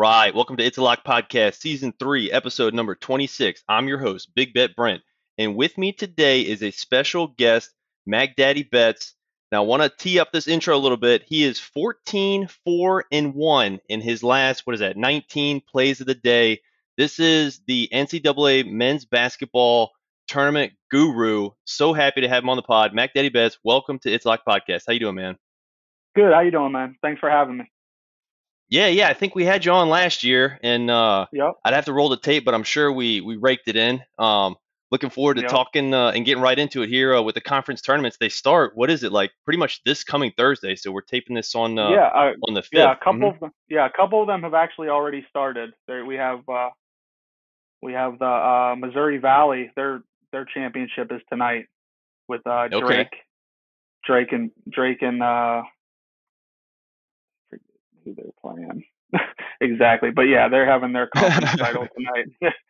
Right, welcome to It's a Lock Podcast, Season 3, Episode number 26. I'm your host, Big Bet Brent, and with me today is a special guest, Mac Daddy Betts. Now, I want to tee up this intro a little bit. He is 14, 4, and 1 in his last, what is that, 19 plays of the day. This is the NCAA men's basketball tournament guru. So happy to have him on the pod. Mac Daddy Betts, welcome to It's a Lock Podcast. How you doing, man? Good. How you doing, man? Thanks for having me. Yeah, yeah, I think we had you on last year, and uh, Yep. I'd have to roll the tape, but I'm sure we we raked it in. Um, looking forward to Yep. talking uh, and getting right into it here uh, with the conference tournaments. They start. What is it like? Pretty much this coming Thursday. So we're taping this on uh, yeah. Uh, on the fifth. yeah. A couple Mhm. of them. Yeah. A couple of them have actually already started. There we have. Uh, we have the uh, Missouri Valley. Their their championship is tonight with uh, Okay. Drake. Drake and Drake and uh, they're playing exactly, but yeah, they're having their conference title tonight.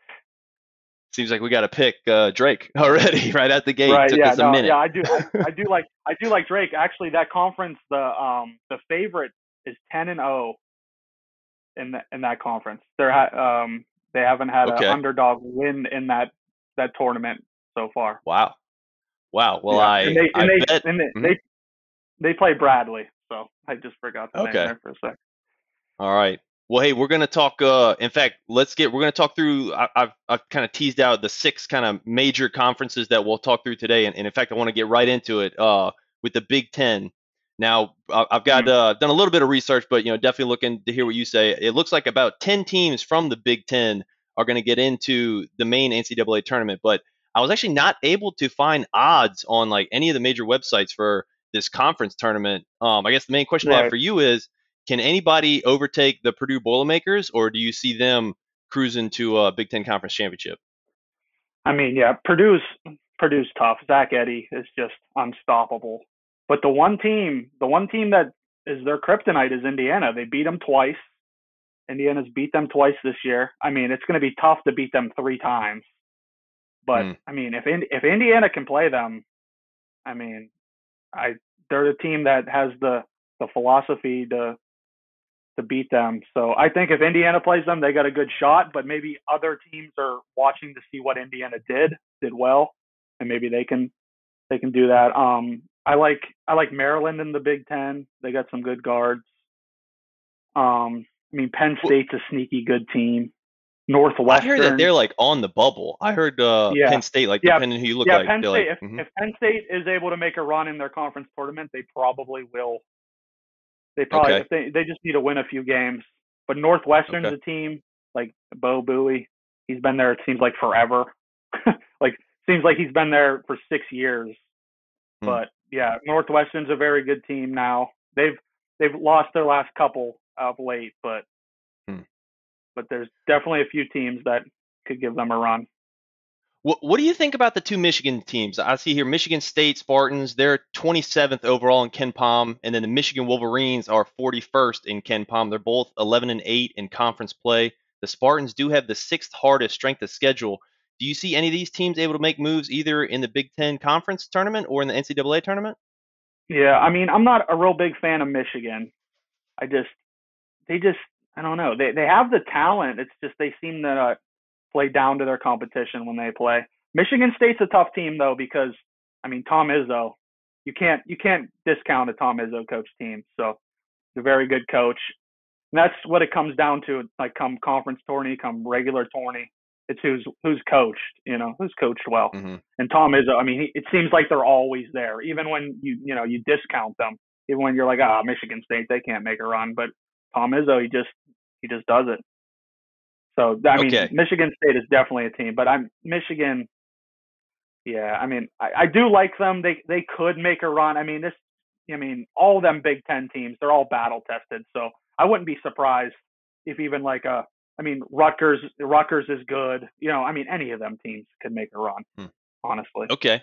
Seems like we got to pick uh, Drake already right at the gate. right? Took Yeah. us a No. minute. Yeah. I do. I, I do like. I do like Drake. Actually, that conference, the um, the favorite is ten and zero in that in that conference. They're ha- um, they haven't had Okay. an underdog win in that that tournament so far. Wow, wow. Well, Yeah. I and they I they, bet. and they, Mhm. they they play Bradley. So I just forgot the Okay. name there for a sec. All right. Well, hey, we're gonna talk. Uh, in fact, let's get. We're gonna talk through. I, I've I've kind of teased out the six kind of major conferences that we'll talk through today, and, and in fact, I want to get right into it. Uh, with the Big Ten. Now, I- I've got Mhm. uh, done a little bit of research, but you know, definitely looking to hear what you say. It looks like about ten teams from the Big Ten are going to get into the main NCAA tournament, but I was actually not able to find odds on like any of the major websites for this conference tournament. Um, I guess the main question I have for you is can anybody overtake the Purdue Boilermakers, or do you see them cruising to a Big Ten conference championship? I mean, yeah, Purdue's Purdue's tough. Zach Edey is just unstoppable. But the one team, the one team that is their kryptonite is Indiana. They beat them twice. Indiana's beat them twice this year. I mean, it's going to be tough to beat them three times. But Hmm. I mean, if if Indiana can play them, I mean, I they're the team that has the the philosophy to to beat them. So I think if Indiana plays them, they got a good shot. But maybe other teams are watching to see what Indiana did did well, and maybe they can they can do that. Um, I like I like Maryland in the Big Ten. They got some good guards. Um, I mean Penn State's a sneaky good team. Northwestern. I heard that they're like on the bubble. I heard uh, Yeah. Penn State, like Yeah. depending who you look yeah, like, Penn State. like, if, mhm. if Penn State is able to make a run in their conference tournament, they probably will. They probably Okay. they they just need to win a few games. But Northwestern's Okay. a team like Boo Buie. He's been there. It seems like forever. like seems like he's been there for six years. Hmm. But yeah, Northwestern's a very good team now. They've they've lost their last couple of late, but Hmm. but there's definitely a few teams that could give them a run. What, what do you think about the two Michigan teams? I see here Michigan State Spartans, they're 27th overall in KenPom, and then the Michigan Wolverines are 41st in KenPom. They're both 11 and 8 in conference play. The Spartans do have the sixth hardest strength of schedule. Do you see any of these teams able to make moves either in the Big Ten conference tournament or in the NCAA tournament? Yeah, I mean, I'm not a real big fan of Michigan. I just, they just, I don't know. They they have the talent. It's just they seem to uh, play down to their competition when they play. Michigan State's a tough team though because, I mean, Tom Izzo, you can't you can't discount a Tom Izzo coach team. So, he's a very good coach. And that's what it comes down to. Like come conference tourney, come regular tourney. It's who's who's coached. You know, who's coached well hmm and Tom Izzo. I mean, he, it seems like they're always there, even when you you know you discount them, even when you're like, ah, Michigan State, they can't make a run, but Tom Izzo, he just he just does it. So I mean, Okay. Michigan State is definitely a team, but I'm Michigan. Yeah, I mean, I, I do like them. They they could make a run. I mean, this, I mean, all them Big Ten teams, they're all battle tested. So I wouldn't be surprised if even like a, I mean, Rutgers, Rutgers is good. You know, I mean, any of them teams could make a run. Hmm. Honestly. Okay.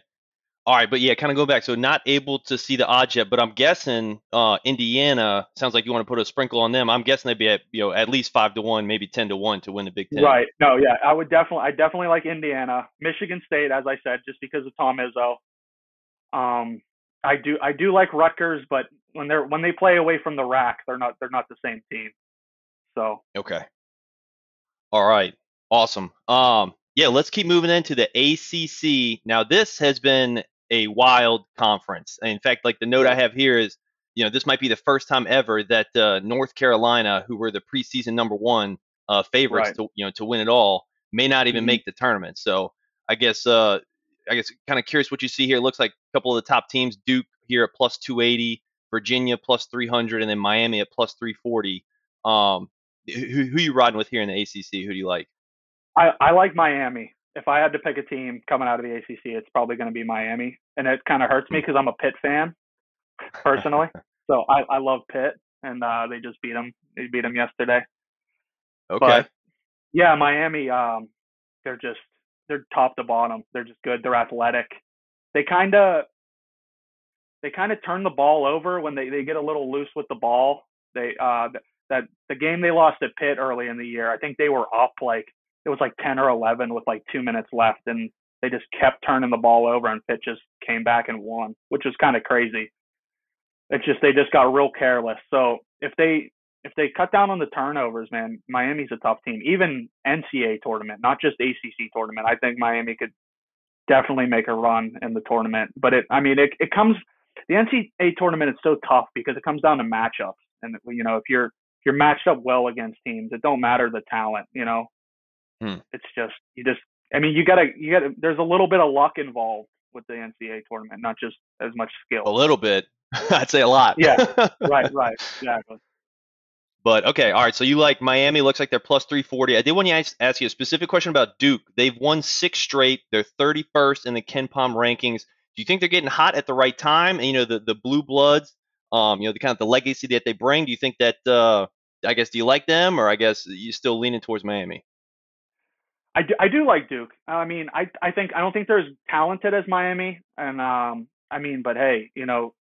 All right, but yeah, kind of go back. So not able to see the odds yet, but I'm guessing uh, Indiana sounds like you want to put a sprinkle on them. I'm guessing they'd be at you know at least five to one, maybe ten to one to win the Big Ten. Right. No. Yeah. I would definitely. I definitely like Indiana, Michigan State, as I said, just because of Tom Izzo. Um, I do. I do like Rutgers, but when they're when they play away from the rack, they're not. They're not the same team. So. Okay. All right. Awesome. Um. Yeah. Let's keep moving into the ACC. Now, this has been a wild conference. In fact, like the note I have here is, you know, this might be the first time ever that uh, North Carolina, who were the preseason number one uh, favorites right. to you know to win it all, may not even mm-hmm. make the tournament. So I guess uh, I guess kind of curious what you see here. It looks like a couple of the top teams: Duke here at plus 280, Virginia plus 300, and then Miami at plus 340. Um, who, who you riding with here in the ACC? Who do you like? I, I like Miami if I had to pick a team coming out of the ACC, it's probably going to be Miami, and it kind of hurts me because I'm a Pitt fan personally. so I, I love Pitt, and uh, they just beat them. They beat them yesterday. Okay. But, yeah, Miami. Um, they're just they're top to bottom. They're just good. They're athletic. They kind of they kind of turn the ball over when they they get a little loose with the ball. They uh that the game they lost at Pitt early in the year, I think they were up like it was like 10 or 11 with like two minutes left, and they just kept turning the ball over, and Pitt just came back and won, which was kind of crazy. It's just they just got real careless. So if they if they cut down on the turnovers, man, Miami's a tough team. Even NCAA tournament, not just ACC tournament. I think Miami could definitely make a run in the tournament. But it, I mean, it it comes the NCAA tournament is so tough because it comes down to matchups, and you know if you're you're matched up well against teams, it don't matter the talent. You know, Hmm. It's just you just I mean you gotta you gotta there's a little bit of luck involved with the NCAA tournament, not just as much skill. A little bit. I'd say a lot. yeah. Right, right. Exactly. But okay, all right. So you like Miami? Looks like they're plus 340. I did want to ask, you a specific question about Duke. They've won six straight. They're 31st in the KenPom rankings. Do you think they're getting hot at the right time? And you know the the blue bloods, um, you know the kind of the legacy that they bring. Do you think that? Uh, I guess do you like them, or I guess you still leaning towards Miami? I do, I do like Duke. I mean, I I think I don't think they're as talented as Miami, and um, I mean, but hey, you know,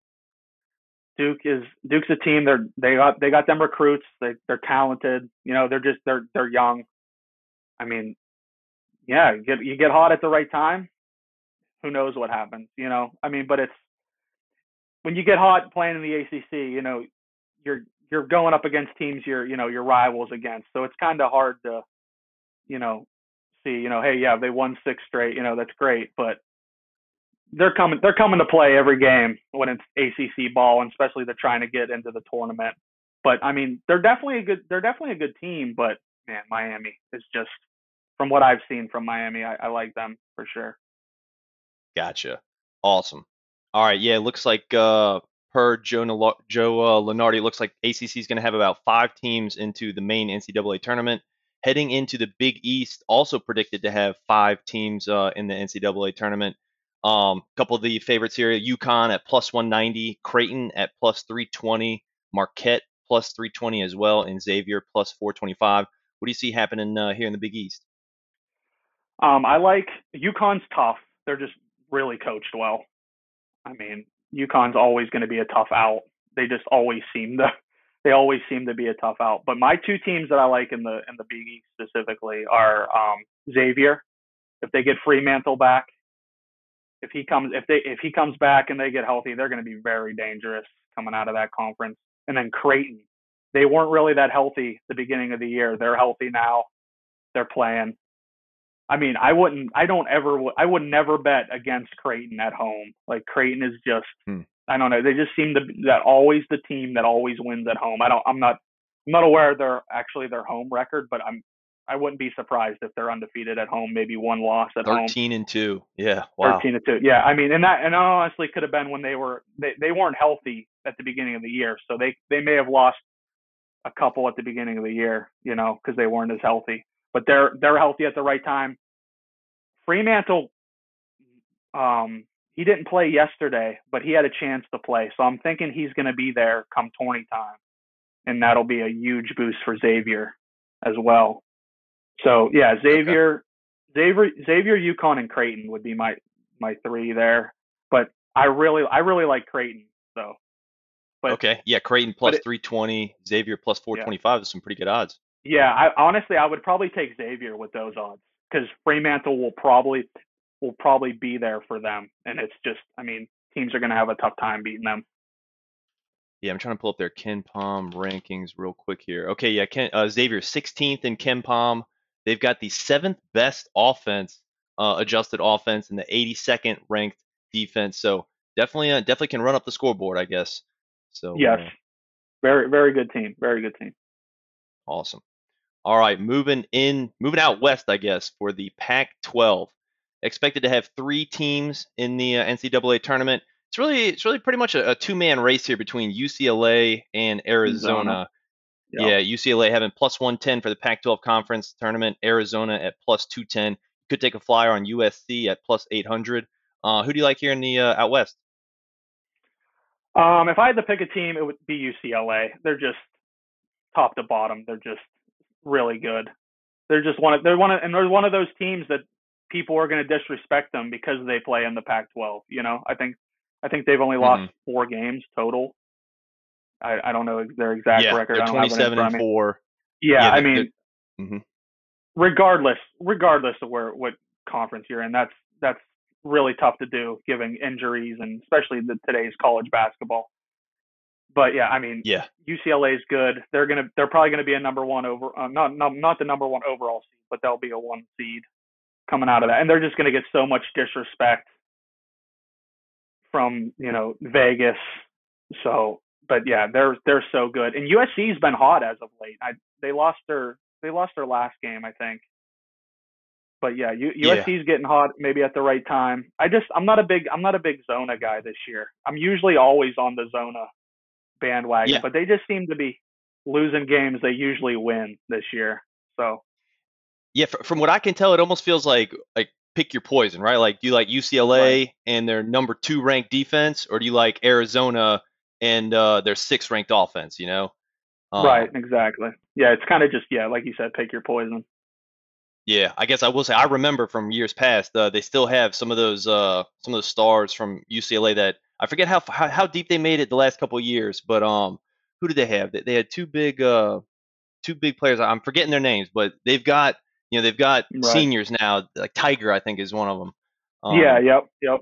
Duke is Duke's a team. They're they got they got them recruits. They they're talented. You know, they're just they're they're young. I mean, yeah, you get you get hot at the right time. Who knows what happens? You know, I mean, but it's when you get hot playing in the ACC. You know, you're you're going up against teams you're you know your rivals against. So it's kind of hard to you know see, you know, hey, yeah, they won six straight, you know, that's great, but they're coming they're coming to play every game when it's ACC ball, and especially they're trying to get into the tournament. But I mean, they're definitely a good they're definitely a good team, but man, Miami is just from what I've seen from Miami, I, I like them for sure. Gotcha. Awesome. All right, yeah, it looks like uh per Joe, Joe uh, Lunardi, it looks like ACC is going to have about five teams into the main NCAA tournament heading into the Big East, also predicted to have five teams uh, in the NCAA tournament. A um, couple of the favorites here: UConn at plus 190, Creighton at plus 320, Marquette plus 320 as well, and Xavier plus 425. What do you see happening uh, here in the Big East? Um, I like UConn's tough. They're just really coached well. I mean, UConn's always going to be a tough out. They just always seem to they always seem to be a tough out. But my two teams that I like in the in the Big East specifically are um, Xavier. If they get Freemantle back, if he comes if they if he comes back and they get healthy, they're going to be very dangerous coming out of that conference. And then Creighton, they weren't really that healthy the beginning of the year. They're healthy now. They're playing. I mean, I wouldn't. I don't ever. I would never bet against Creighton at home. Like Creighton is just. Hmm I don't know. They just seem to be that always the team that always wins at home. I don't. I'm not. I'm not aware of their actually their home record, but I'm. I wouldn't be surprised if they're undefeated at home. Maybe one loss at 13 home. Thirteen and two. Yeah. Wow. Thirteen and two. Yeah. I mean, and that and honestly could have been when they were they they weren't healthy at the beginning of the year, so they they may have lost a couple at the beginning of the year, you know, because they weren't as healthy. But they're they're healthy at the right time. Freemantle Um, he didn't play yesterday, but he had a chance to play. So I'm thinking he's going to be there come 20 time, and that'll be a huge boost for Xavier as well. So yeah, Xavier, okay. Xavier, Xavier, UConn, and Creighton would be my my three there. But I really, I really like Creighton though. But, okay, yeah, Creighton plus it, 320, Xavier plus 425 yeah. is some pretty good odds. Yeah, I honestly I would probably take Xavier with those odds because Freemantle will probably will probably be there for them, and it's just I mean teams are going to have a tough time beating them. Yeah, I'm trying to pull up their KenPom rankings real quick here. Okay, yeah, Ken, uh, Xavier 16th in KenPom. They've got the seventh best offense, uh, adjusted offense, and the 82nd ranked defense. So definitely, uh, definitely can run up the scoreboard, I guess. So yes, uh, very very good team, very good team. Awesome. All right, moving in, moving out west, I guess, for the Pac-12. Expected to have three teams in the uh, NCAA tournament. It's really, it's really pretty much a, a two-man race here between UCLA and Arizona. Yep. Yeah, UCLA having plus 110 for the Pac-12 conference tournament. Arizona at plus 210. Could take a flyer on USC at plus 800. Uh, who do you like here in the uh, out west? Um, if I had to pick a team, it would be UCLA. They're just top to bottom. They're just really good. They're just one of they're one of and they're one of those teams that people are going to disrespect them because they play in the Pac-12. You know, I think I think they've only lost mm-hmm. four games total. I, I don't know their exact record. yeah, record. They're 27 and four. Yeah, yeah I mean, mm-hmm. regardless regardless of where what conference you're in, that's that's really tough to do given injuries and especially the today's college basketball but yeah, I mean, yeah, UCLA is good. They're gonna, they're probably gonna be a number one over, uh, not, not, not the number one overall seed, but they'll be a one seed coming out of that, and they're just gonna get so much disrespect from you know Vegas. So, but yeah, they're they're so good, and USC's been hot as of late. I they lost their they lost their last game, I think. But yeah, U, USC's yeah. getting hot maybe at the right time. I just I'm not a big I'm not a big Zona guy this year. I'm usually always on the Zona bandwagon, yeah. but they just seem to be losing games they usually win this year. So, yeah, from what I can tell, it almost feels like like pick your poison, right? Like, do you like UCLA right. and their number two ranked defense, or do you like Arizona and uh, their sixth ranked offense? You know, um, right? Exactly. Yeah, it's kind of just yeah, like you said, pick your poison. Yeah, I guess I will say I remember from years past. Uh, they still have some of those uh, some of those stars from UCLA that I forget how how, how deep they made it the last couple of years, but um, who did they have? They, they had two big uh, two big players. I'm forgetting their names, but they've got you know they've got right. seniors now. Like Tyger, I think is one of them. Um, yeah. Yep. Yep.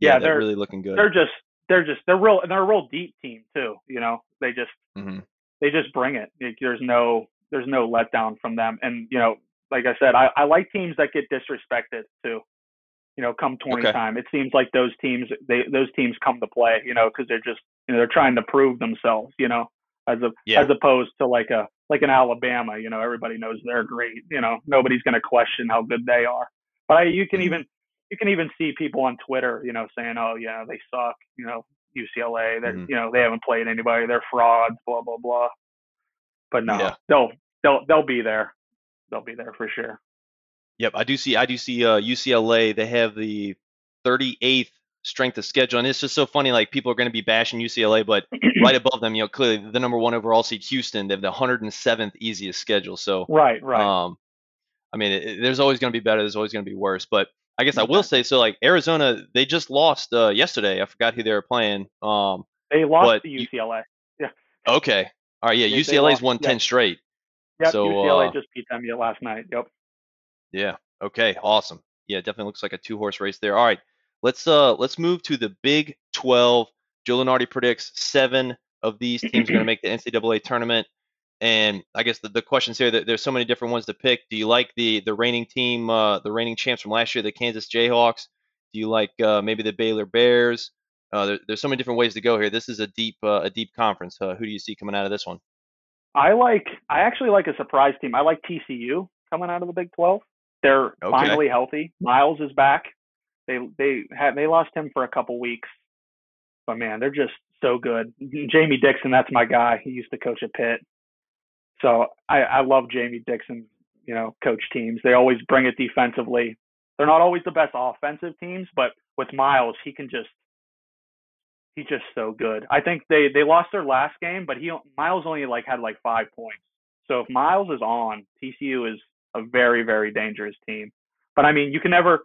Yeah, yeah they're, they're, really looking good. They're just they're just they're real they're a real deep team too. You know, they just mm-hmm. they just bring it. There's no there's no letdown from them. And you know, like I said, I, I like teams that get disrespected too you know, come 20 okay. time. It seems like those teams, they those teams come to play, you know, because they're just, you know, they're trying to prove themselves, you know, as a yeah. as opposed to like a like in Alabama, you know, everybody knows they're great, you know, nobody's going to question how good they are. But I, you can mm-hmm. even you can even see people on Twitter, you know, saying, oh yeah, they suck, you know, UCLA, that mm-hmm. you know they haven't played anybody, they're frauds, blah blah blah. But no, yeah. they'll they'll they'll be there. They'll be there for sure. Yep, I do see. I do see uh, UCLA. They have the 38th strength of schedule, and it's just so funny. Like people are going to be bashing UCLA, but right above them, you know, clearly the number one overall seed, Houston, they have the 107th easiest schedule. So right, right. Um, I mean, it, there's always going to be better. There's always going to be worse. But I guess I will say so. Like Arizona, they just lost uh, yesterday. I forgot who they were playing. Um, they lost to UCLA. Yeah. Okay. All right. Yeah. They, UCLA's they won 10 straight. Yep. So, UCLA uh, just beat them last night. Yep. Yeah. Okay. Awesome. Yeah, definitely looks like a two horse race there. All right. Let's uh let's move to the Big 12. Joe predicts seven of these teams are going to make the NCAA tournament. And I guess the, the questions here that there's so many different ones to pick. Do you like the the reigning team, uh, the reigning champs from last year, the Kansas Jayhawks? Do you like uh, maybe the Baylor Bears? Uh, there, there's so many different ways to go here. This is a deep uh, a deep conference. Uh, who do you see coming out of this one? I like I actually like a surprise team. I like TCU coming out of the Big 12. They're okay. finally healthy. Miles is back. They they had they lost him for a couple weeks, but man, they're just so good. Jamie Dixon, that's my guy. He used to coach at Pitt, so I I love Jamie Dixon. You know, coach teams. They always bring it defensively. they're not always the best offensive teams, but with Miles, he can just he's just so good. I think they they lost their last game, but he Miles only like had like five points. So if Miles is on, TCU is a very very dangerous team. But I mean, you can never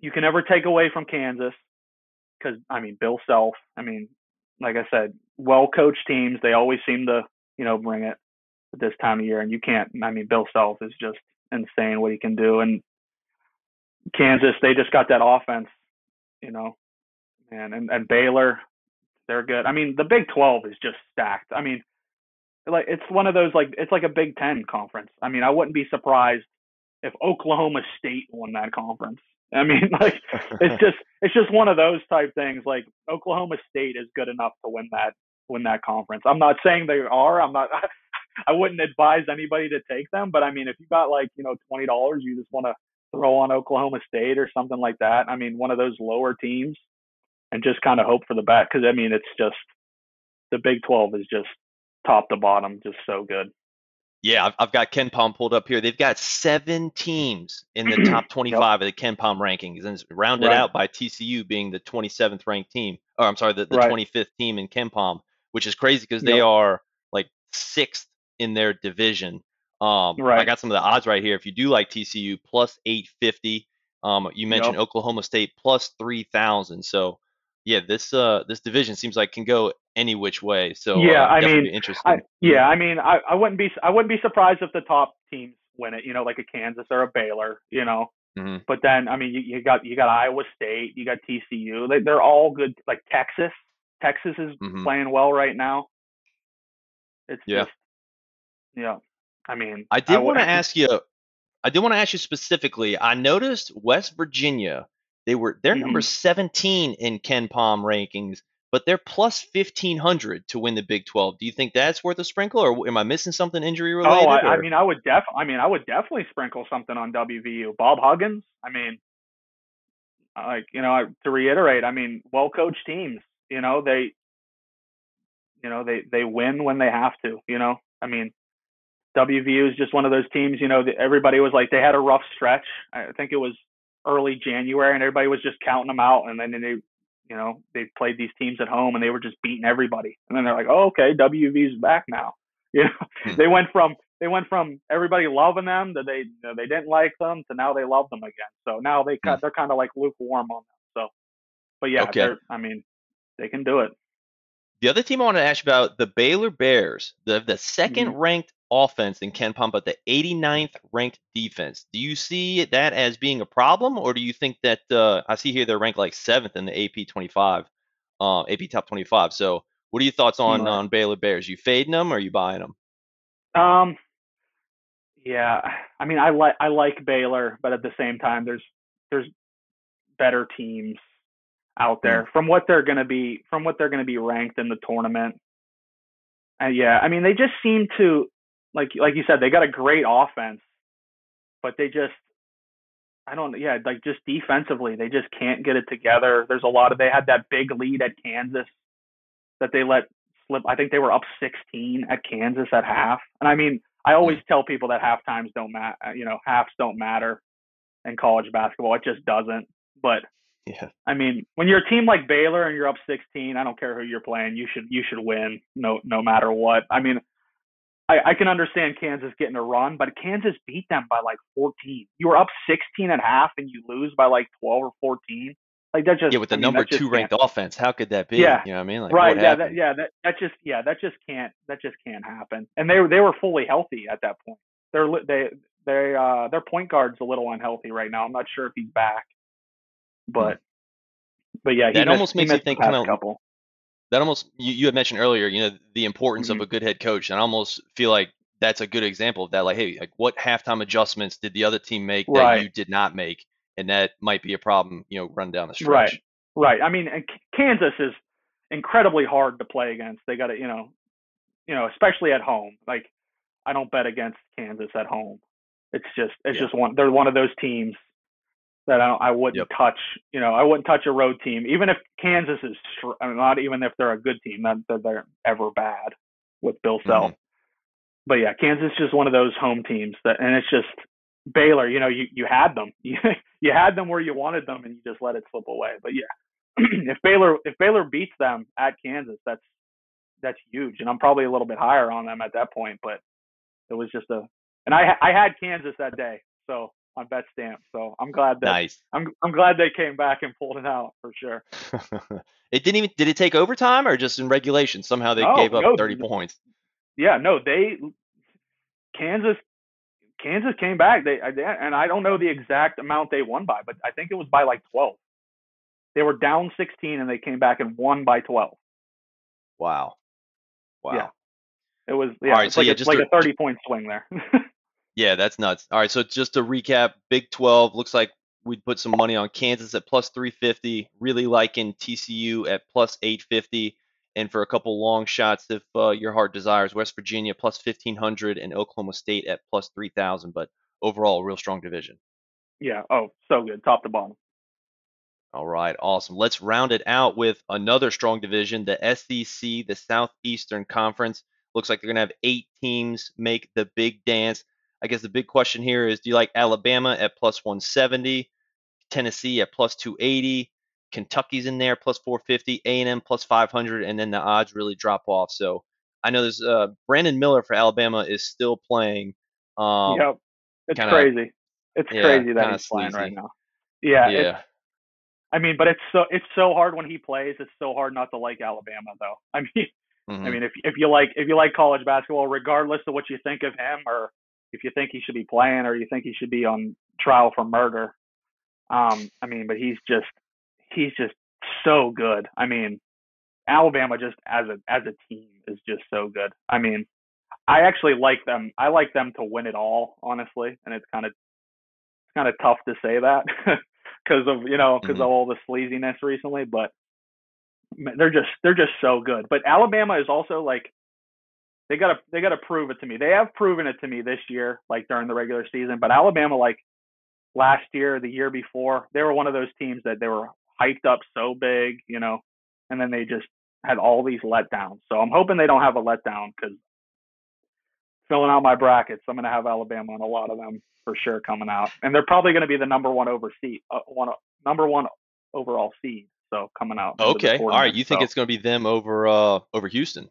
you can never take away from Kansas because I mean Bill Self. I mean, like I said, well coached teams they always seem to you know bring it at this time of year, and you can't. I mean, Bill Self is just insane what he can do, and Kansas they just got that offense, you know, and and, and Baylor they're good. I mean, the Big 12 is just stacked. I mean, like it's one of those like it's like a Big 10 conference. I mean, I wouldn't be surprised if Oklahoma State won that conference. I mean, like it's just it's just one of those type things. Like Oklahoma State is good enough to win that win that conference. I'm not saying they are. I'm not. I wouldn't advise anybody to take them, but I mean, if you got like you know twenty dollars, you just want to throw on Oklahoma State or something like that. I mean, one of those lower teams, and just kind of hope for the best. Because I mean, it's just the Big Twelve is just top to bottom, just so good. Yeah, I've, I've got KenPom pulled up here. They've got seven teams in the top 25 yep. of the KenPom rankings, and it's rounded right. out by TCU being the 27th ranked team. Or I'm sorry, the, the right. 25th team in KenPom, which is crazy because yep. they are like sixth in their division. Um, right. I got some of the odds right here. If you do like TCU, plus 850. Um, you mentioned yep. Oklahoma State plus 3,000. So yeah, this uh this division seems like can go any which way. So yeah, uh, I mean, interesting. I, yeah, I mean, I, I wouldn't be I wouldn't be surprised if the top teams win it. You know, like a Kansas or a Baylor. You know, mm-hmm. but then I mean, you, you got you got Iowa State, you got TCU. They, they're all good. Like Texas, Texas is mm-hmm. playing well right now. It's yeah, just, yeah. I mean, I did want to ask you. I did want to ask you specifically. I noticed West Virginia they were they're mm-hmm. number 17 in KenPom rankings, but they're plus 1500 to win the Big 12. Do you think that's worth a sprinkle, or am I missing something injury related? Oh, I, I mean, I would def. I mean, I would definitely sprinkle something on WVU. Bob Huggins. I mean, like you know, to reiterate, I mean, well coached teams. You know, they, you know, they they win when they have to. You know, I mean, WVU is just one of those teams. You know, everybody was like they had a rough stretch. I think it was early January, and everybody was just counting them out. And then they, you know, they played these teams at home, and they were just beating everybody. And then they're like, "Oh, okay, WV's back now." You know, hmm. they went from they went from everybody loving them to they you know, they didn't like them to now they love them again. So now they hmm. they're kind of like lukewarm on them. So, but yeah, okay. I mean, they can do it. The other team I want to ask about the Baylor Bears, the the 2nd mm-hmm. ranked offense in KenPom, but the 89th ranked defense. Do you see that as being a problem, or do you think that uh, I see here they're ranked like seventh in the AP 25, uh, AP Top 25? So, what are your thoughts on right. on Baylor Bears? You fading them or are you buying them? Um, yeah, I mean, I like I like Baylor, but at the same time, there's there's better teams out there mm-hmm. from what they're going to be from what they're going to be ranked in the tournament. Uh, yeah, I mean, they just seem to like like you said, they got a great offense, but they just I don't yeah, like just defensively, they just can't get it together. There's a lot of they had that big lead at Kansas that they let slip. I think they were up 16 at Kansas at half. And I mean, I always tell people that half times don't matter, uh, you know, halves don't matter in college basketball. It just doesn't. But yeah. I mean, when you're a team like Baylor and you're up 16, I don't care who you're playing, you should you should win no no matter what. I mean, I, I can understand Kansas getting a run, but Kansas beat them by like 14. You were up 16 and a half and you lose by like 12 or 14. Like that just yeah, with the I mean, number two ranked can't. offense, how could that be? Yeah, you know what I mean? Like, right? Yeah, that, yeah, that that just yeah, that just can't that just can't happen. And they were they were fully healthy at that point. They're they they uh their point guard's a little unhealthy right now. I'm not sure if he's back, but hmm. but yeah, that missed, almost makes you think kind of that almost you, you had mentioned earlier. You know the importance mm-hmm. of a good head coach, and I almost feel like that's a good example of that. Like, hey, like what halftime adjustments did the other team make that you did not make, and that might be a problem. You know, run down the stretch. Right, right. I mean, Kansas is incredibly hard to play against. They got to, you know, you know, especially at home. Like, I don't bet against Kansas at home. It's just, it's yeah. just one. They're one of those teams that I, I wouldn't yep. touch. You know, I wouldn't touch a road team, even if Kansas is I mean, not even if they're a good team, not that they're ever bad with Bill Self. Mm-hmm but yeah, Kansas is just one of those home teams that, and it's just Baylor, you know, you you had them, you you had them where you wanted them, and you just let it slip away. But yeah, if Baylor if Baylor beats them at Kansas, that's that's huge, and I'm probably a little bit higher on them at that point. But it was just a, and I I had Kansas that day, so on Betstamp. So I'm glad that Nice. I'm I'm glad they came back and pulled it out for sure. it didn't even. Did it take overtime or just in regulation? Somehow they Oh gave up no, 30 th- points. yeah, no, they Kansas Kansas came back. They they- and I don't know the exact amount they won by, but I think it was by like 12. They were down 16 and they came back and won by 12. Wow. Wow. Yeah. It was yeah, right, so like yeah, a, just like to- a 30 point swing there. Yeah, that's nuts. All right, so just to recap, Big 12 looks like we'd put some money on Kansas at plus 350. Really liking TCU at plus 850. And for a couple long shots, if uh, your heart desires, West Virginia plus 1500 and Oklahoma State at plus 3000. But overall, a real strong division. yeah. Oh, so good, top to bottom. All right, awesome. Let's round it out with another strong division, the SEC, the Southeastern Conference. Looks like they're going to have eight teams make the big dance. I guess the big question here is do you like Alabama at plus 170, Tennessee at plus 280, Kentucky's in there plus 450, A&M plus 500, and then the odds really drop off. So I know there's uh, Brandon Miller for Alabama is still playing. Um, yep. It's kinda- crazy. It's yeah, crazy that he's playing right now. Yeah, yeah. I mean, but it's so it's so hard when he plays. It's so hard not to like Alabama, though. I mean, I mhm. mean, if if you like if you like college basketball, regardless of what you think of him, or if you think he should be playing, or you think he should be on trial for murder, um, I mean, but he's just he's just so good. I mean, Alabama just as a as a team is just so good. I mean, I actually like them. I like them to win it all, honestly, and it's kind of it's kind of tough to say that because of you know because Mhm. of all the sleaziness recently, but they're just they're just so good. But Alabama is also like they gotta they gotta prove it to me. They have proven it to me this year, like during the regular season. But Alabama, like last year, the year before, they were one of those teams that they were hyped up so big, you know, and then they just had all these letdowns. So I'm hoping they don't have a letdown because filling out my brackets, I'm gonna have Alabama on a lot of them for sure coming out, and they're probably gonna be the number one over seed, uh, one number one overall seed. So coming out. Okay. All right. You think So- it's going to be them over uh over Houston?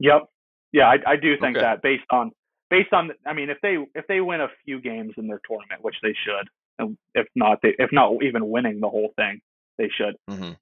Yep. Yeah, I, I do think Okay. that based on based on I mean if they if they win a few games in their tournament, which they should, and if not they, if not even winning the whole thing, they should. hmm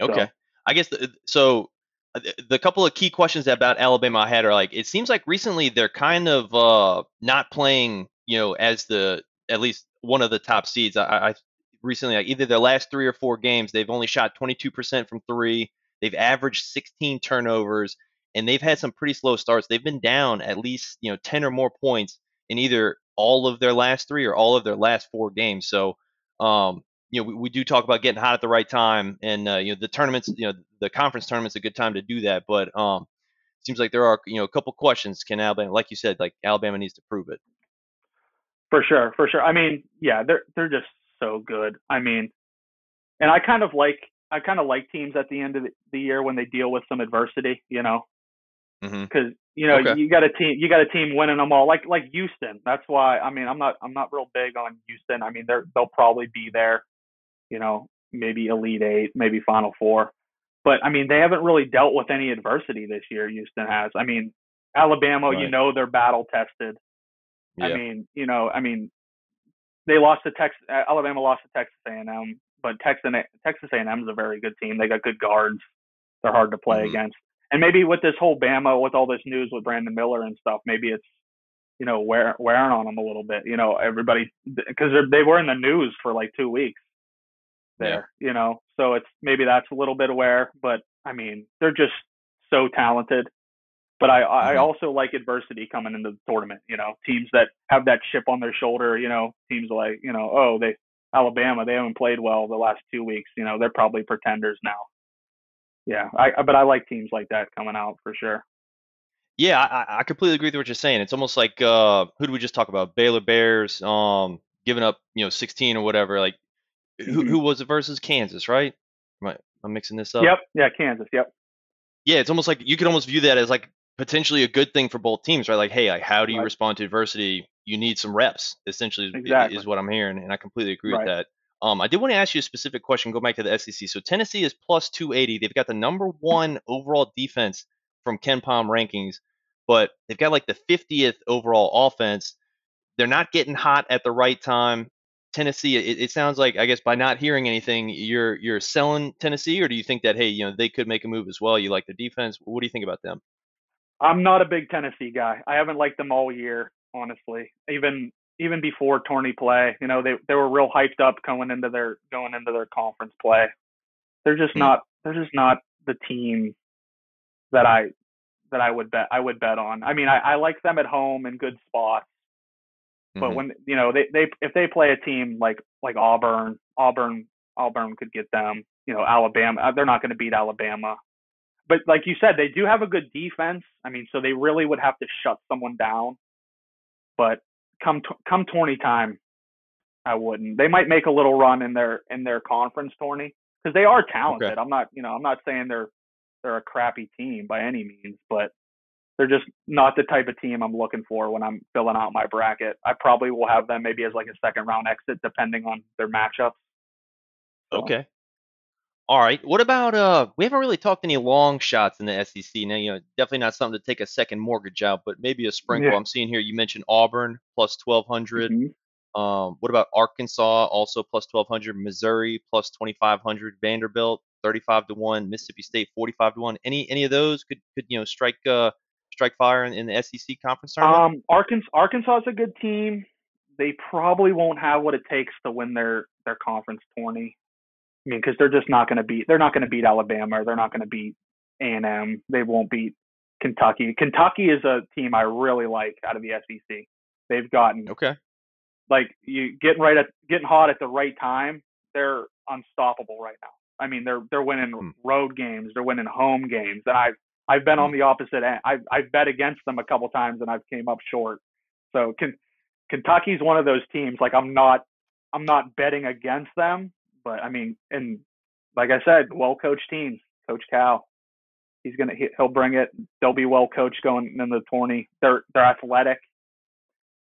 So- Okay. I guess the, so. uh, The, the couple of key questions about Alabama I had are like it seems like recently they're kind of uh, not playing you know as the at least one of the top seeds. I, I recently like either their last three or four games they've only shot 22% from three. They've averaged 16 turnovers and they've had some pretty slow starts. They've been down at least you know 10 or more points in either all of their last three or all of their last four games. So um, you know, we, we do talk about getting hot at the right time, and uh, you know, the tournaments, you know, the conference tournament's a good time to do that. But um, seems like there are, you know, a couple questions. Can Alabama, like you said, like Alabama needs to prove it. For sure, for sure. I mean, yeah, they're they're just so good. I mean, and I kind of like I kind of like teams at the end of the year when they deal with some adversity, you know, because you know Okay. you got a team you got a team winning them all like like Houston. That's why I mean I'm not I'm not real big on Houston. I mean they're they'll probably be there, you know, maybe Elite Eight, maybe Final Four, but I mean they haven't really dealt with any adversity this year. Houston has. I mean Alabama, you know they're battle tested. Yeah. I mean you know I mean they lost to Texas. Alabama lost to Texas A&M, but Texas Texas A&M is a very good team. They got good guards. They're hard to play Mhm. against. And maybe with this whole Bama, with all this news with Brandon Miller and stuff, maybe it's you know wear, wearing on them a little bit. You know, everybody because they were in the news for like two weeks there. You know, so it's maybe that's a little bit aware. But I mean, they're just so talented. But I I Mhm. also like adversity coming into the tournament. You know, teams that have that chip on their shoulder. You know, teams like you know, oh they Alabama, they haven't played well the last two weeks. You know, they're probably pretenders now. Yeah, I but I like teams like that coming out for sure. Yeah, I, I- completely agree with what you're saying. It's almost like uh, who did we just talk about? Baylor Bears, um, giving up, you know, 16 or whatever. Like, who, who was it versus Kansas, right? Am I, am mixing this up? Yep, yeah, Kansas. Yep. Yeah, it's almost like you could almost view that as like potentially a good thing for both teams, right? Like, hey, like, how do you Right. respond to adversity? You need some reps, essentially, Exactly. is what I'm hearing, and I completely agree with that. Um, I did want to ask you a specific question. Go back to the SEC. So Tennessee is plus 280. They've got the number one overall defense from KenPom rankings, but they've got like the 50th overall offense. They're not getting hot at the right time. Tennessee, it, it sounds like I guess by not hearing anything, you're you're selling Tennessee, or do you think that hey, you know they could make a move as well? You like the defense. What do you think about them? I'm not a big Tennessee guy. I haven't liked them all year, honestly. Even even before tourney play, you know, they they were real hyped up going into their going into their conference play. They're just Hmm. not they're just not the team that I that I would bet I would bet on. I mean, I, I like them at home in good spots, but Mhm. when you know they they if they play a team like like Auburn, Auburn Auburn could get them. You know, Alabama, uh, they're not going to beat Alabama. But like you said, they do have a good defense. I mean, so they really would have to shut someone down. But come t- come tourney time, I wouldn't. They might make a little run in their in their conference tourney because they are talented. Okay. I'm not you know I'm not saying they're they're a crappy team by any means, but they're just not the type of team I'm looking for when I'm filling out my bracket. I probably will have them maybe as like a second round exit depending on their matchups. So, Okay. All right. What about uh? We haven't really talked any long shots in the SEC. Now, you know, definitely not something to take a second mortgage out, but maybe a sprinkle. Yeah. I'm seeing here. You mentioned Auburn plus 1200. mhm. Um, what about Arkansas also plus 1200? Missouri plus 2500. Vanderbilt 35 to one. Mississippi State 45 to one. Any any of those could could you know strike uh strike fire in, in the SEC conference tournament? Um, Arkansas Arkansas is a good team. They probably won't have what it takes to win their their conference tourney. I mean, because they're just not going to beat. They're not going to beat Alabama. They're not going to beat A and M. They won't beat Kentucky. Kentucky is a team I really like out of the SEC. They've gotten okay. like you getting right at getting hot at the right time. They're unstoppable right now. I mean, they're they're winning Hmm. road games. They're winning home games. And I've I've been on the opposite end. I've I've bet against them a couple times and I've came up short. So Ken, Kentucky's one of those teams. Like I'm not I'm not betting against them, but I mean, and like I said, well coached teams. Coach Cal, he's gonna he, he'll bring it. They'll be well coached going in the tourney. They're they're athletic.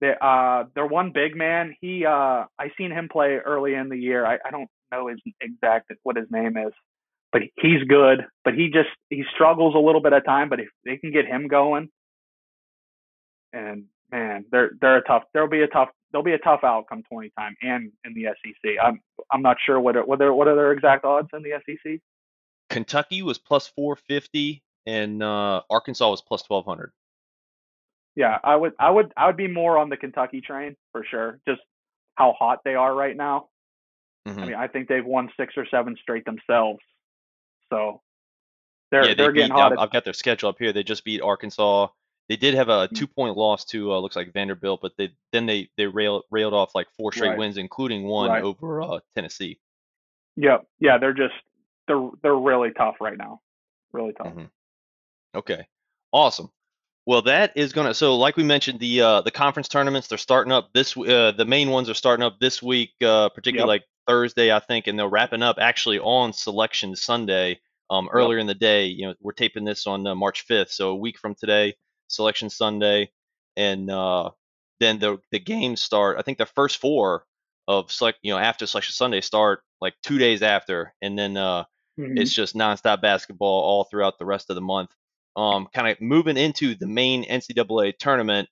They uh their one big man. He uh I seen him play early in the year. I, I don't know his exact what his name is, but he's good. But he just he struggles a little bit at time. But if they can get him going, and man, they're they're a tough. There'll be a tough. There'll be a tough outcome twenty time and in the SEC. I'm I'm not sure what are, what are what are their exact odds in the SEC. Kentucky was plus 450 and uh, Arkansas was plus 1200. Yeah, I would I would I would be more on the Kentucky train for sure. Just how hot they are right now. Mhm. I mean, I think they've won six or seven straight themselves. So they're yeah, they they're beat. getting hot. I've, I've got their schedule up here. They just beat Arkansas. They did have a Mhm. two-point loss to uh, looks like Vanderbilt, but they then they they railed railed off like four straight Right. wins, including one Right. over uh, Tennessee. yeah, yeah, they're just they're they're really tough right now. Really tough. Mhm. Okay, awesome. Well, that is gonna. So, like we mentioned, the uh, the conference tournaments they're starting up this. Uh, the main ones are starting up this week, uh, particularly like Thursday, I think, and they're wrapping up actually on Selection Sunday. Um, earlier in the day, you know, we're taping this on uh, March 5th, so a week from today, Selection Sunday, and uh, then the the games start. I think the first four of select, you know, after Selection Sunday start like two days after, and then uh, Mhm. it's just nonstop basketball all throughout the rest of the month. Um, kind of moving into the main NCAA tournament.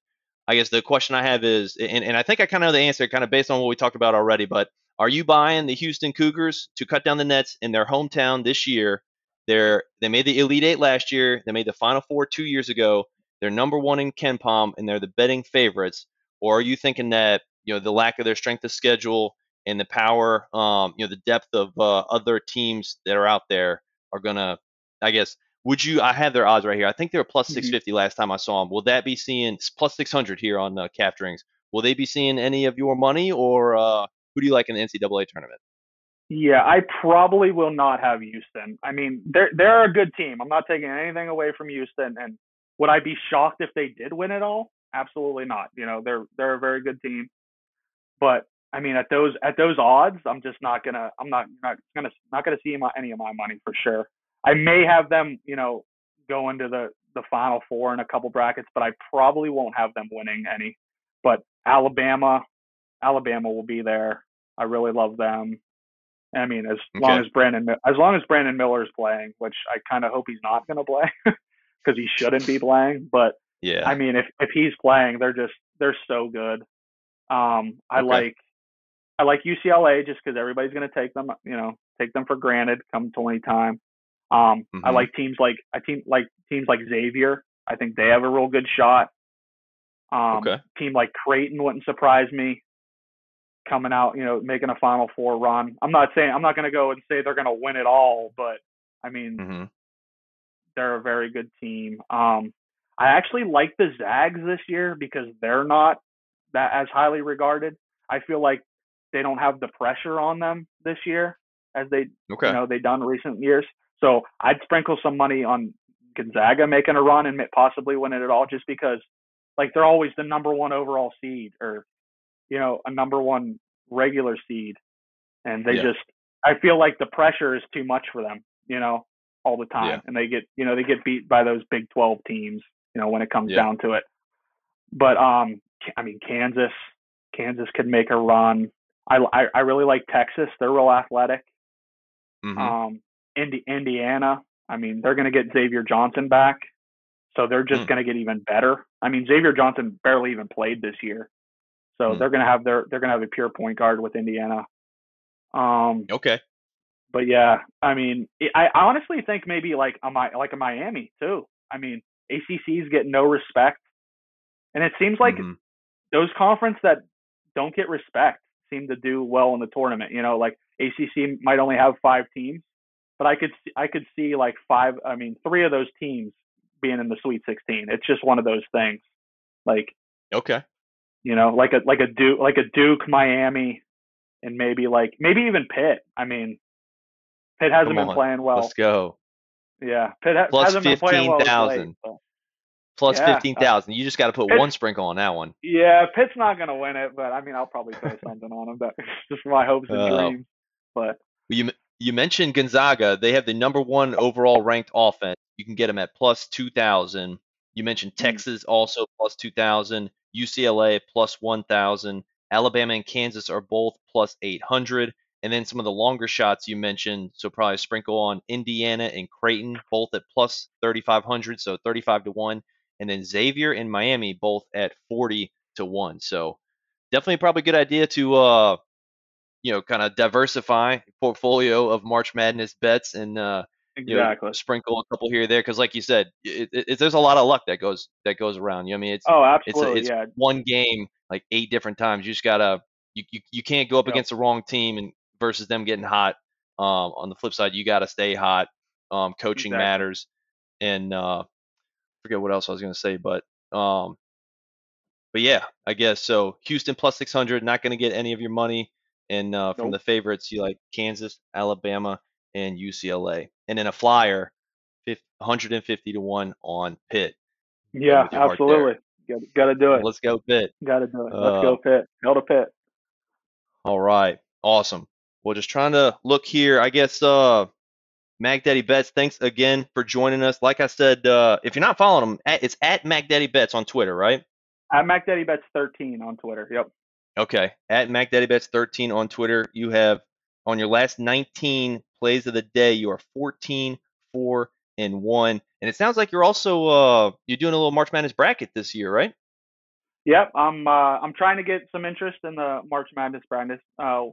I guess the question I have is, and, and I think I kind of know the answer, kind of based on what we talked about already. But are you buying the Houston Cougars to cut down the nets in their hometown this year? They're they made the Elite Eight last year. They made the Final Four two years ago. They're number one in KenPom, and they're the betting favorites. Or are you thinking that you know the lack of their strength of schedule and the power, um, you know, the depth of uh, other teams that are out there are gonna, I guess, would you? I have their odds right here. I think they were plus Mhm. 650 last time I saw them. Will that be seeing plus 600 here on uh, Cap Drinks? Will they be seeing any of your money, or uh, who do you like in the NCAA tournament? Yeah, I probably will not have Houston. I mean, they're they're a good team. I'm not taking anything away from Houston. And would I be shocked if they did win it all? Absolutely not. You know, they're they're a very good team. But I mean, at those at those odds, I'm just not gonna I'm not not gonna not gonna see my, any of my money for sure. I may have them, you know, go into the the Final Four in a couple brackets, but I probably won't have them winning any. But Alabama, Alabama will be there. I really love them. I mean, as okay. long as Brandon, as long as Brandon Miller is playing, which I kind of hope he's not going to play because he shouldn't be playing. But yeah, I mean, if if he's playing, they're just they're so good. Um, I okay. like I like UCLA just because everybody's going to take them, you know, take them for granted come 20 time. Um, mm-hmm. I like teams like I team like teams like Xavier. I think they have a real good shot. Um, okay. Team like Creighton wouldn't surprise me coming out, you know, making a Final Four run. I'm not saying I'm not going to go and say they're going to win it all, but I mean, mm-hmm. They're a very good team. Um, I actually like the Zags this year because they're not that as highly regarded. I feel like they don't have the pressure on them this year as they okay. you know they done recent years. So I'd sprinkle some money on Gonzaga making a run and possibly winning it all just because like they're always the number one overall seed or you know a number one regular seed and they yeah. just I feel like the pressure is too much for them, you know, all the time yeah. and they get you know they get beat by those Big 12 teams, you know, when it comes yeah. down to it. But um I mean Kansas Kansas could make a run. I, I, I really like Texas. They're real athletic. Mm-hmm. Um, Indi- Indiana. I mean, they're going to get Xavier Johnson back, so they're just mm. going to get even better. I mean, Xavier Johnson barely even played this year, so mm. they're going to have their they're going to have a pure point guard with Indiana. Um, okay. But yeah, I mean, I, I honestly think maybe like a like a Miami too. I mean, ACC's get no respect, and it seems like mm-hmm. those conference that don't get respect seem to do well in the tournament. You know, like ACC might only have five teams, but I could I could see like five. I mean, three of those teams being in the Sweet 16. It's just one of those things. Like okay, you know, like a like a Duke like a Duke, Miami, and maybe like maybe even Pitt. I mean, Pitt hasn't been playing well. Let's go. Yeah, Pitt ha- Plus hasn't 15, been playing well. 000. So plus yeah. fifteen thousand. You just got to put Pitt, one sprinkle on that one. Yeah, Pitt's not going to win it, but I mean, I'll probably throw something on them. But just my hopes and uh, dreams. But you you mentioned Gonzaga. They have the number one overall ranked offense. You can get them at plus two thousand. You mentioned hmm. Texas also plus two thousand. UCLA plus one thousand. Alabama and Kansas are both plus eight hundred. And then some of the longer shots you mentioned, so probably sprinkle on Indiana and Creighton, both at plus 3,500, so 35 to 1 and then Xavier and Miami both at 40 to 1. So definitely probably a good idea to uh you know kind of diversify portfolio of March Madness bets and uh exactly you know, sprinkle a couple here there because like you said it, it, it, there's a lot of luck that goes that goes around you know, I mean it's oh absolutely it's, a, it's yeah. one game like eight different times you just gotta you, you, you can't go up against the wrong team and versus them getting hot um on the flip side you got to stay hot um coaching exactly. matters and uh forget what else I was going to say, but um, but yeah, I guess so. Houston plus 600, not going to get any of your money. And uh, from nope. the favorites, you like Kansas, Alabama, and UCLA. And then a flyer, 150 to 1 on Pitt. Yeah, absolutely. Got to do it. Let's go, Pitt. Got to do it. Let's uh, go, Pitt. Go to Pitt. All right. Awesome. Well, just trying to look here. I guess uh, Mac Daddy Bets, thanks again for joining us. Like I said, uh, if you're not following him, it's at Mac Daddy Bets on Twitter, right? At Mac Daddy Bets 13 on Twitter. Yep. Okay. At Mac Daddy Bets 13 on Twitter. You have on your last 19 plays of the day, you are 14, 4, and 1. And it sounds like you're also uh, you're doing a little March Madness bracket this year, right? Yep. I'm uh, I'm trying to get some interest in the March Madness bracket. Uh,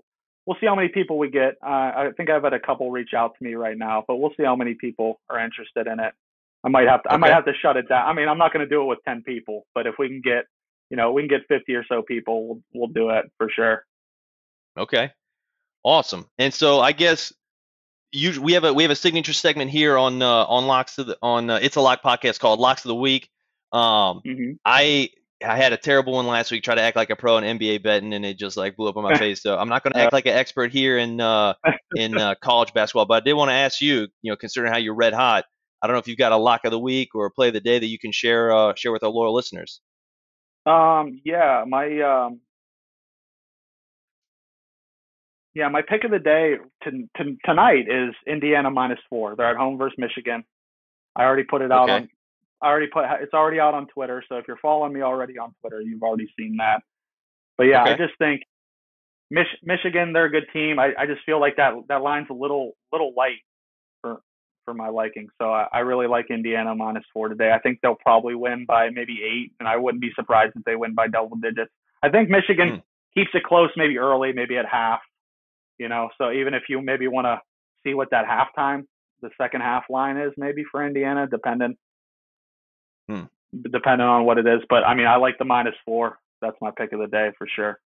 we'll see how many people we get. Uh, I think I've had a couple reach out to me right now, but we'll see how many people are interested in it. I might have to. Okay. I might have to shut it down. I mean, I'm not going to do it with ten people, but if we can get, you know, we can get 50 or so people, we'll, we'll do it for sure. Okay, awesome. And so I guess you we have a we have a signature segment here on uh, on locks of the on uh, it's a lock podcast called Locks of the Week. Um, mm-hmm. I I had a terrible one last week. Try to act like a pro in NBA betting, and it just like blew up on my face. So I'm not going to act like an expert here in uh, in uh, college basketball. But I did want to ask you, you know, considering how you're red hot, I don't know if you've got a lock of the week or a play of the day that you can share uh, share with our loyal listeners. Um, yeah, my um, yeah, my pick of the day to, to, tonight is Indiana minus four. They're at home versus Michigan. I already put it out okay. on I already put it's already out on Twitter. So if you're following me already on Twitter, you've already seen that. But yeah, okay. I just think Mich- Michigan, they're a good team. I, I just feel like that that line's a little little light for for my liking. So I, I really like Indiana minus four today. I think they'll probably win by maybe eight, and I wouldn't be surprised if they win by double digits. I think Michigan hmm. keeps it close, maybe early, maybe at half. You know, so even if you maybe want to see what that halftime, the second half line is, maybe for Indiana, dependent hmm. depending on what it is. But I mean, I like the minus four. That's my pick of the day for sure.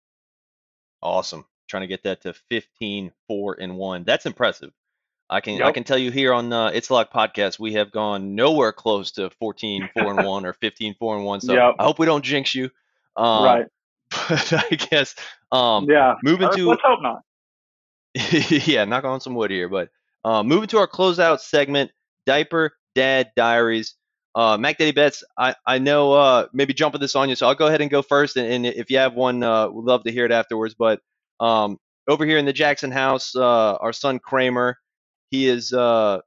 Awesome. Trying to get that to 15, 4, and 1. That's impressive. I can yep. I can tell you here on uh, It's Lock podcast we have gone nowhere close to 14 4 and 1 or 15 4 and 1 so yep. I hope we don't jinx you. Um, right. But I guess um, yeah. moving to let's hope not. yeah, knock on some wood here, but uh, moving to our closeout segment, diaper dad diaries. Uh, Mac Daddy Bets, I, I know uh, maybe jumping this on you, so I'll go ahead and go first. And, and if you have one, uh, we'd love to hear it afterwards. But um, over here in the Jackson house, uh, our son Kramer, he is uh,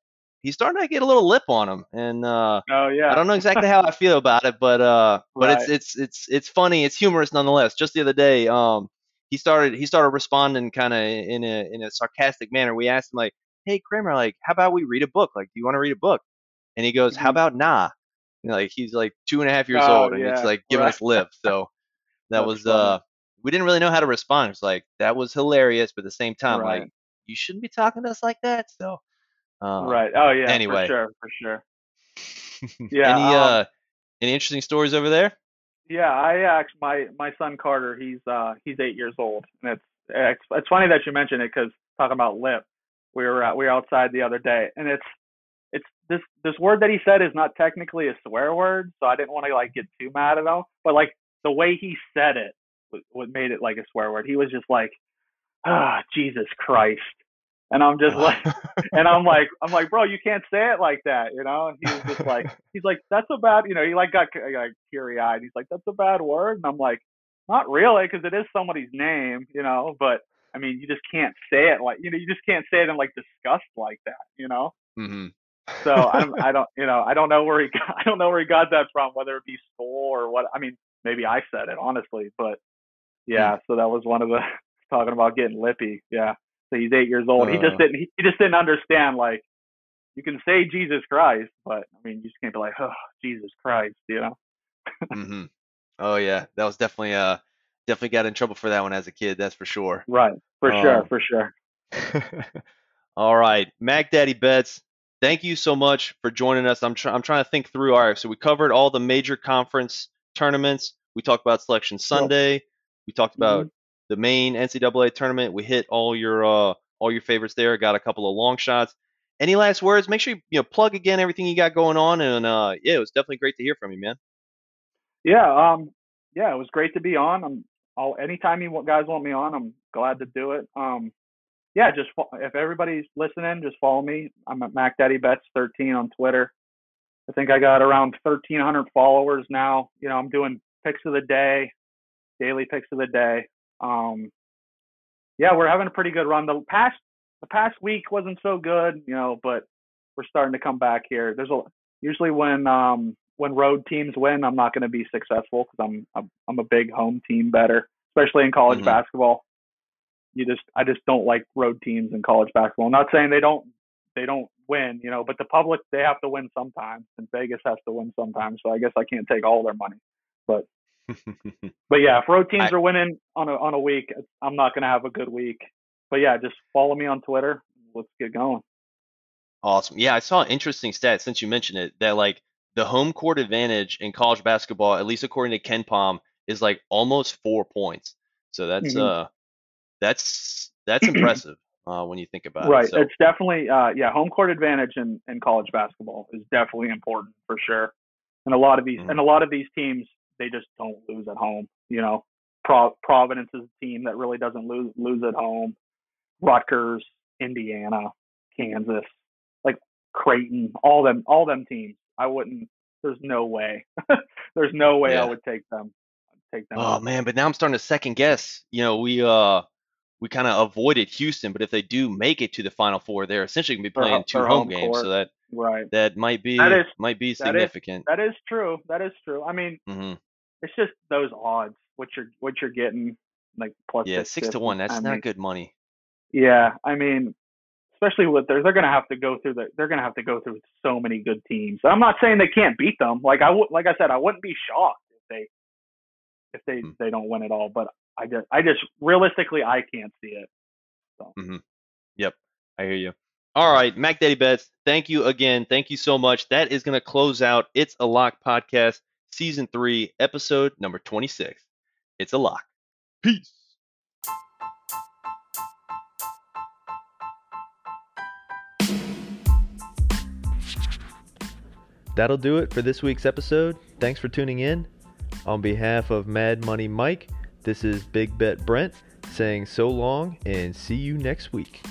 he's starting to get a little lip on him, and uh, oh yeah, I don't know exactly how I feel about it, but uh, but right. it's it's it's it's funny, it's humorous nonetheless. Just the other day, um, he started he started responding kind of in a in a sarcastic manner. We asked him like, "Hey Kramer, like, how about we read a book? Like, do you want to read a book?" And he goes, "How mm-hmm. about nah?" Know, like he's like two and a half years oh, old, and yeah. it's like giving right. us lip. So that was uh, we didn't really know how to respond. It's like that was hilarious, but at the same time, right. like you shouldn't be talking to us like that. So uh, right. Oh yeah. Anyway, for sure, for sure. Yeah. any um, uh, any interesting stories over there? Yeah, I actually my my son Carter, he's uh he's eight years old, and it's it's, it's funny that you mentioned it because talking about lip, we were uh, we were outside the other day, and it's it's this this word that he said is not technically a swear word, so I didn't want to like get too mad at him, but like the way he said it what made it like a swear word. He was just like, ah, Jesus Christ. And I'm just like, and I'm like, I'm like, bro, you can't say it like that, you know? And he was just like, he's like, that's a bad, you know, he like got like teary eyed. He's like, that's a bad word. And I'm like, not really, because it is somebody's name, you know, but I mean, you just can't say it like, you know, you just can't say it in like disgust like that, you know? Mm-hmm. So I'm, I don't, you know, I don't know where he got, I don't know where he got that from, whether it be school or what. I mean, maybe I said it honestly, but yeah. So that was one of the talking about getting lippy. Yeah. So he's eight years old. Uh, he just uh. didn't. He, he just didn't understand. Like, you can say Jesus Christ, but I mean, you just can't be like, oh, Jesus Christ, you know. mm-hmm. Oh yeah, that was definitely uh definitely got in trouble for that one as a kid. That's for sure. Right. For um, sure. For sure. all right, Mac Daddy Bets. Thank you so much for joining us. I'm trying. I'm trying to think through. All right, so we covered all the major conference tournaments. We talked about Selection Sunday. Cool. We talked about mm-hmm the main NCAA tournament. We hit all your uh, all your favorites there. Got a couple of long shots. Any last words? Make sure you, you know plug again everything you got going on, and uh, yeah, it was definitely great to hear from you, man. Yeah, um, yeah, it was great to be on. I'm I'll anytime you guys want me on, I'm glad to do it. Um, yeah, just if everybody's listening, just follow me. I'm at Mac Daddy Bets 13 on Twitter. I think I got around 1,300 followers now. You know, I'm doing picks of the day, daily picks of the day. Um, yeah, we're having a pretty good run. The past the past week wasn't so good, you know, but we're starting to come back here. There's a usually when um when road teams win, I'm not going to be successful because I'm, I'm I'm a big home team better, especially in college mm-hmm. basketball. You just I just don't like road teams in college basketball. I'm not saying they don't they don't win, you know, but the public they have to win sometimes, and Vegas has to win sometimes. So I guess I can't take all their money, but but yeah, if road teams I, are winning on a on a week, I'm not gonna have a good week. But yeah, just follow me on Twitter. Let's get going. Awesome. Yeah, I saw an interesting stat since you mentioned it that like the home court advantage in college basketball, at least according to KenPom, is like almost four points. So that's mm-hmm. uh that's that's impressive uh, when you think about right. it. Right. So. It's definitely uh, yeah, home court advantage in, in college basketball is definitely important for sure. And a lot of these mm-hmm. and a lot of these teams they just don't lose at home. You know, Pro- Providence is a team that really doesn't lose lose at home. Rutgers, Indiana, Kansas, like Creighton, all them all them teams. I wouldn't. There's no way. there's no way yeah. I would take them. take them. Oh man, but now I'm starting to second guess. You know, we uh we kind of avoided Houston, but if they do make it to the Final Four, they're essentially going to be playing two home, home games. So that Right. that might be That is- might be significant. That is true. That is true. I mean, hmm it's just those odds. What you're what you're getting like plus Yeah, six to one. That's I not mean, good money. Yeah, I mean, especially with they're they're gonna have to go through the they're gonna have to go through so many good teams. I'm not saying they can't beat them. Like I would like I said, I wouldn't be shocked if they if they Hmm. they don't win at all. But I just I just realistically I can't see it. So, Yep, I hear you. All right, Mac Daddy Bets, thank you again. Thank you so much. That is going to close out It's a Lock podcast, season three, episode number 26. It's a lock. Peace. That'll do it for this week's episode. Thanks for tuning in. On behalf of Mad Money Mike, this is Big Bet Brent saying so long and see you next week.